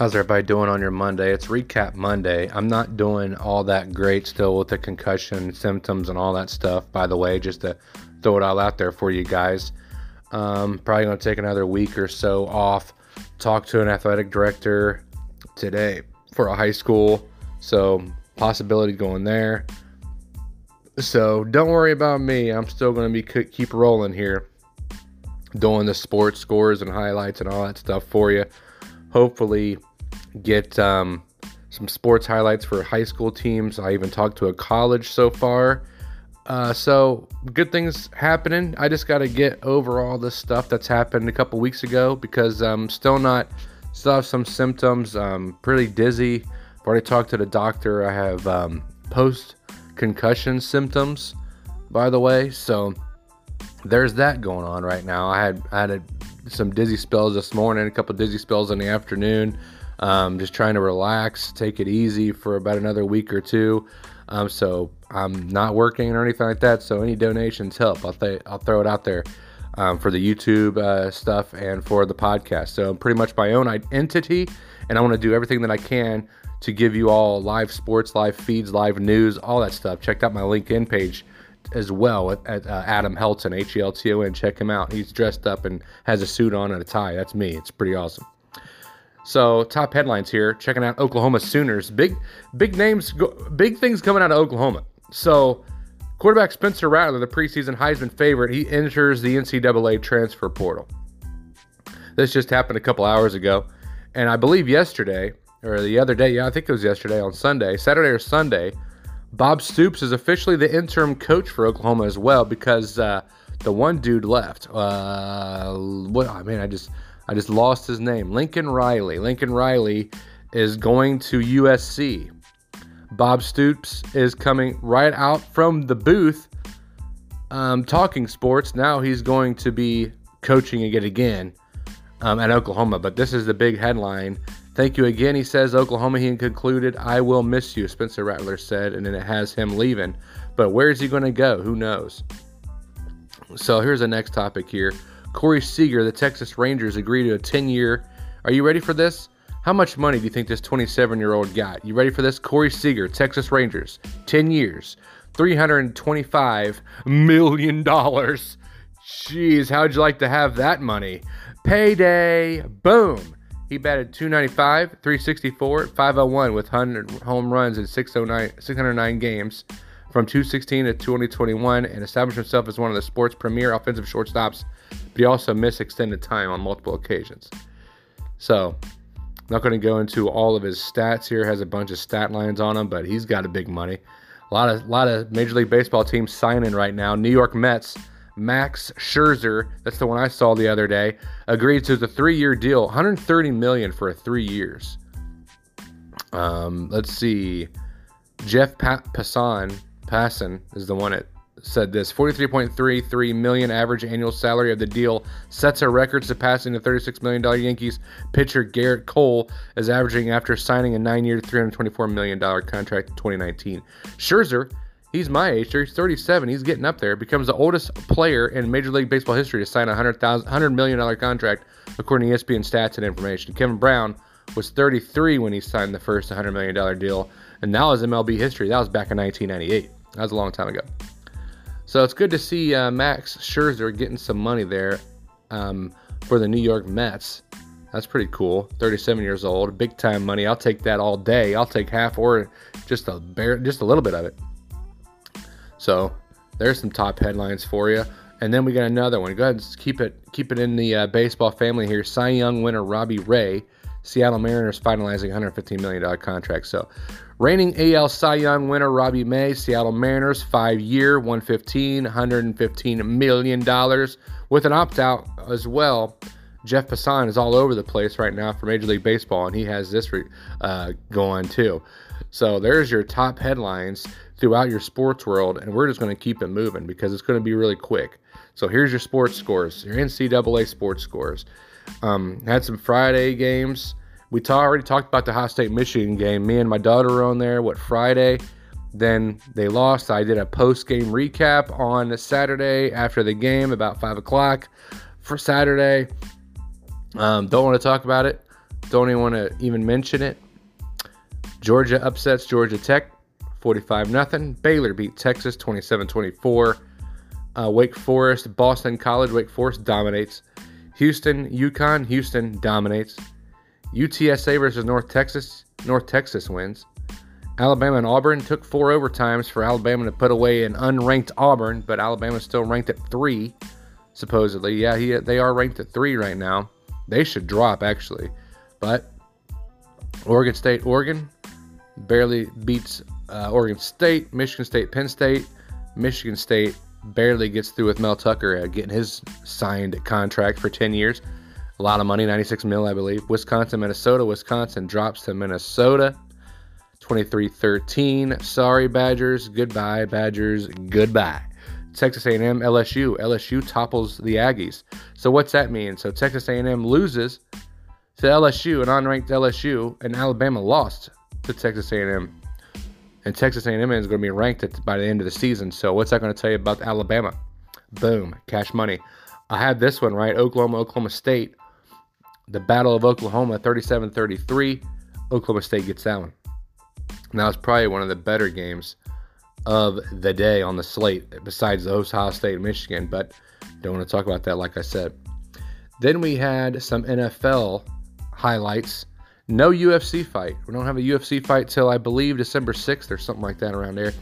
How's everybody doing on your Monday? It's Recap Monday. I'm not doing all that great still with the concussion symptoms and all that stuff, by the way, just to throw it all out there for you guys. Um, probably going to take another week or so off. Talk to an athletic director today for a high school. So, possibility going there. So, don't worry about me. I'm still going to be keep rolling here, doing the sports scores and highlights and all that stuff for you. Hopefully, get um, some sports highlights for high school teams. I even talked to a college so far. Uh, so good things happening. I just got to get over all this stuff that's happened a couple weeks ago because I'm still not, still have some symptoms. I'm pretty dizzy. I've already talked to the doctor. I have um, post concussion symptoms, by the way. So there's that going on right now. I had I had a, some dizzy spells this morning, a couple dizzy spells in the afternoon. Um, just trying to relax, take it easy for about another week or two. Um, so I'm not working or anything like that. So any donations help. I'll, th- I'll throw it out there um, for the YouTube uh, stuff and for the podcast. So I'm pretty much my own entity, and I want to do everything that I can to give you all live sports, live feeds, live news, all that stuff. Check out my LinkedIn page as well at, uh, Adam Helton, H E L T O N. Check him out. He's dressed up and has a suit on and a tie. That's me. It's pretty awesome. So top headlines here. Checking out Oklahoma Sooners. Big, big names, big things coming out of Oklahoma. So quarterback Spencer Rattler, the preseason Heisman favorite, he enters the NCAA transfer portal. This just happened a couple hours ago, and I believe yesterday or the other day. Yeah, I think it was yesterday on Sunday, Saturday or Sunday. Bob Stoops is officially the interim coach for Oklahoma as well because uh, the one dude left. Uh, what I mean, I just I just lost his name. Lincoln Riley. Lincoln Riley is going to USC. Bob Stoops is coming right out from the booth um, talking sports. Now he's going to be coaching again again um, at Oklahoma. But this is the big headline. Thank you again, he says. Oklahoma, he concluded, I will miss you, Spencer Rattler said, and then it has him leaving. But where is he going to go? Who knows? So here's the next topic here. Corey Seager, the Texas Rangers, agreed to a 10 year. Are you ready for this? How much money do you think this 27 year old got? You ready for this? Corey Seager, Texas Rangers, 10 years, $325 million. Jeez, how'd you like to have that money? Payday. Boom. He batted 295, 364, 501 with 100 home runs in 609, 609 games from 216 to 2021 and established himself as one of the sport's premier offensive shortstops but he also missed extended time on multiple occasions. So, not going to go into all of his stats here. Has a bunch of stat lines on him, but he's got a big money. A lot of lot of Major League Baseball teams signing right now. New York Mets, Max Scherzer, that's the one I saw the other day, agreed to the three-year deal, 130 million for three years. Um, let's see, Jeff pa- Passan, Passan is the one at said this 43.33 million average annual salary of the deal sets a record surpassing the 36 million dollar Yankees pitcher Gerrit Cole is averaging after signing a 9-year 324 million dollar contract in 2019. Scherzer, he's my age, he's 37, he's getting up there, becomes the oldest player in Major League Baseball history to sign a 100,000 100 million dollar contract according to ESPN stats and information. Kevin Brown was 33 when he signed the first 100 million dollar deal, and that was MLB history. That was back in 1998. That was a long time ago. So it's good to see uh, Max Scherzer getting some money there um, for the New York Mets. That's pretty cool. 37 years old, big time money. I'll take that all day. I'll take half or just a bare, just a little bit of it. So there's some top headlines for you. And then we got another one. Go ahead and keep it keep it in the uh, baseball family here. Cy Young winner Robbie Ray, Seattle Mariners finalizing $115 million contract. So Reigning AL Cy Young winner Robbie May, Seattle Mariners, five year, 115, $115 million with an opt out as well. Jeff Passan is all over the place right now for Major League Baseball, and he has this uh, going too. So there's your top headlines throughout your sports world, and we're just going to keep it moving because it's going to be really quick. So here's your sports scores, your NCAA sports scores. Um, had some Friday games. We already talked about the Ohio State Michigan game. Me and my daughter were on there. What Friday? Then they lost. I did a post game recap on Saturday after the game, about five o'clock for Saturday. Um, don't want to talk about it. Don't even want to even mention it. Georgia upsets Georgia Tech 45 0. Baylor beat Texas 27 24. Uh, Wake Forest, Boston College, Wake Forest dominates. Houston, UConn, Houston dominates. UTSA versus North Texas, North Texas wins. Alabama and Auburn took four overtimes for Alabama to put away an unranked Auburn, but Alabama's still ranked at three, supposedly. Yeah, he, they are ranked at three right now. They should drop, actually. But Oregon State, Oregon barely beats uh, Oregon State, Michigan State, Penn State. Michigan State barely gets through with Mel Tucker uh, getting his signed contract for 10 years. A lot of money, 96 mil, I believe. Wisconsin, Minnesota. Wisconsin drops to Minnesota. 23-13. Sorry, Badgers. Goodbye, Badgers. Goodbye. Texas A&M, LSU. LSU topples the Aggies. So what's that mean? So Texas A&M loses to LSU, an unranked LSU, and Alabama lost to Texas A&M. And Texas A&M is going to be ranked at, by the end of the season. So what's that going to tell you about Alabama? Boom, cash money. I had this one right. Oklahoma, Oklahoma State. The Battle of Oklahoma, 37-33. Oklahoma State gets that one. Now it's probably one of the better games of the day on the slate, besides the Ohio State and Michigan. But don't want to talk about that, like I said. Then we had some NFL highlights. No UFC fight. We don't have a UFC fight till I believe December 6th or something like that around there.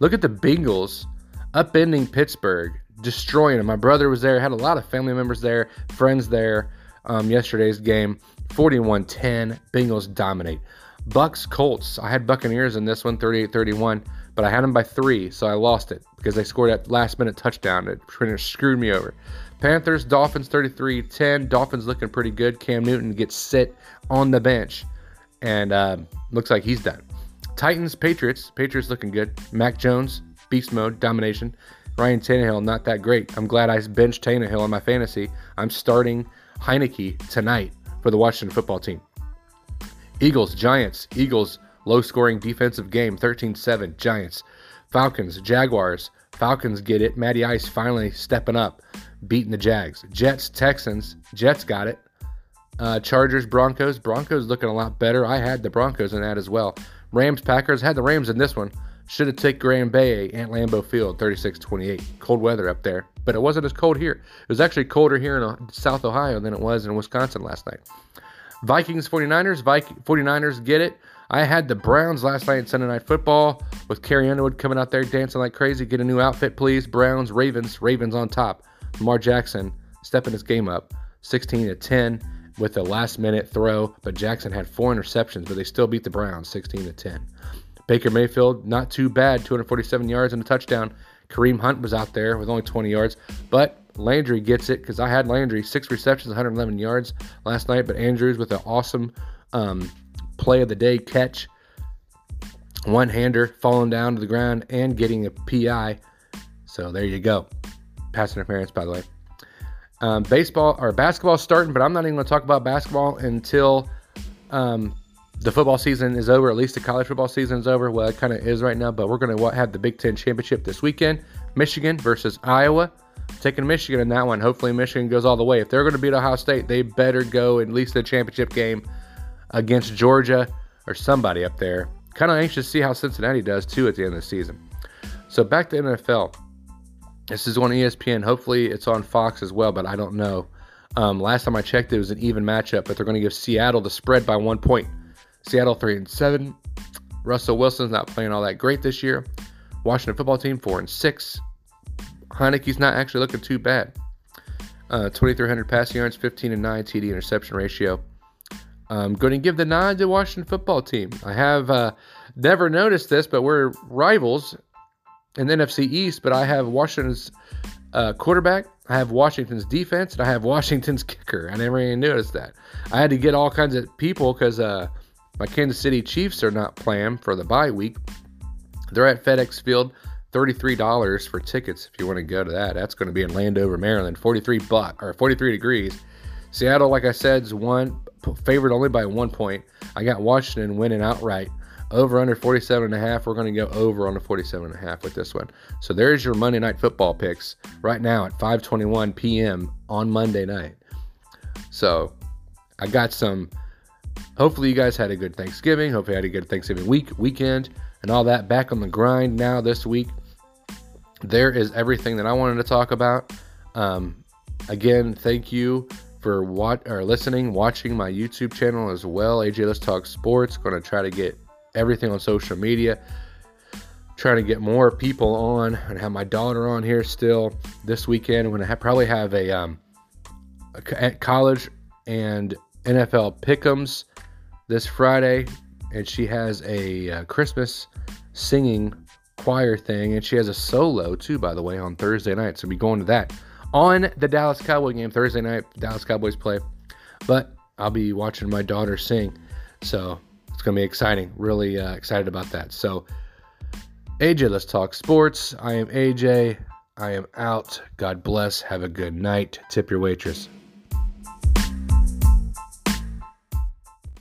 Look at the Bengals upending Pittsburgh, destroying them. My brother was there, had a lot of family members there, friends there. Um, yesterday's game, 41 10. Bengals dominate. Bucs Colts. I had Buccaneers in this one, 38-31, but I had them by three, so I lost it because they scored that last minute touchdown. It pretty much screwed me over. Panthers, Dolphins 33-10. Dolphins looking pretty good. Cam Newton gets sit on the bench, and uh, looks like he's done. Titans, Patriots. Patriots looking good. Mac Jones, beast mode, domination. Ryan Tannehill, not that great. I'm glad I benched Tannehill on my fantasy. I'm starting Heinicke tonight for the Washington football team. Eagles, Giants, Eagles, low scoring defensive game, 13 7, Giants. Falcons, Jaguars, Falcons get it. Matty Ice finally stepping up, beating the Jags. Jets, Texans, Jets got it. Uh, Chargers, Broncos, Broncos looking a lot better. I had the Broncos in that as well. Rams, Packers, had the Rams in this one. Should have taken Green Bay at Lambeau Field, 36 28. Cold weather up there, but it wasn't as cold here. It was actually colder here in South Ohio than it was in Wisconsin last night. Vikings 49ers. Viking 49ers get it. I had the Browns last night in Sunday Night Football with Carrie Underwood coming out there dancing like crazy. Get a new outfit, please. Browns, Ravens, Ravens on top. Lamar Jackson stepping his game up, 16 to 10 with a last minute throw. But Jackson had four interceptions, but they still beat the Browns, 16 to 10. Baker Mayfield, not too bad, 247 yards and a touchdown. Kareem Hunt was out there with only 20 yards, but Landry gets it because I had Landry six receptions, 111 yards last night. But Andrews with an awesome um, play of the day catch, one hander falling down to the ground and getting a PI. So there you go. Pass interference, by the way. Um, baseball or basketball starting, but I'm not even going to talk about basketball until um, the football season is over. At least the college football season is over. Well, it kind of is right now, but we're going to have the Big Ten championship this weekend. Michigan versus Iowa taking Michigan in that one. Hopefully, Michigan goes all the way. If they're going to beat Ohio State, they better go at least the championship game against Georgia or somebody up there. Kind of anxious to see how Cincinnati does too at the end of the season. So back to NFL. This is on ESPN. Hopefully, it's on Fox as well, but I don't know. Um, last time I checked, it was an even matchup, but they're going to give Seattle the spread by one point. Seattle three and seven. Russell Wilson's not playing all that great this year. Washington football team four and six. Heinicke's not actually looking too bad. Uh, 2,300 passing yards, 15 and 9 TD interception ratio. I'm going to give the nod to Washington football team. I have uh, never noticed this, but we're rivals in the NFC East. But I have Washington's uh, quarterback, I have Washington's defense, and I have Washington's kicker. I never even noticed that. I had to get all kinds of people because uh, my Kansas City Chiefs are not playing for the bye week. They're at FedEx Field. $33 for tickets if you want to go to that. That's going to be in Landover, Maryland. 43 buck or 43 degrees. Seattle, like I said, is one favored only by one point. I got Washington winning outright. Over under 47 and a half. We're going to go over on the 47 and a half with this one. So there's your Monday night football picks right now at 5:21 p.m. on Monday night. So I got some hopefully you guys had a good Thanksgiving. Hopefully you had a good Thanksgiving week, weekend, and all that. Back on the grind now this week. There is everything that I wanted to talk about. Um, again, thank you for what or listening, watching my YouTube channel as well. AJ Let's Talk Sports. Going to try to get everything on social media. Trying to get more people on and have my daughter on here still this weekend. I'm going to have, probably have a, um, a college and NFL pickums this Friday, and she has a uh, Christmas singing choir thing, and she has a solo too, by the way, on Thursday night. So be going to that on the Dallas Cowboy game Thursday night. Dallas Cowboys play, but I'll be watching my daughter sing, so it's gonna be exciting. Really uh, excited about that. So AJ, let's talk sports. I am AJ. I am out. God bless. Have a good night. Tip your waitress.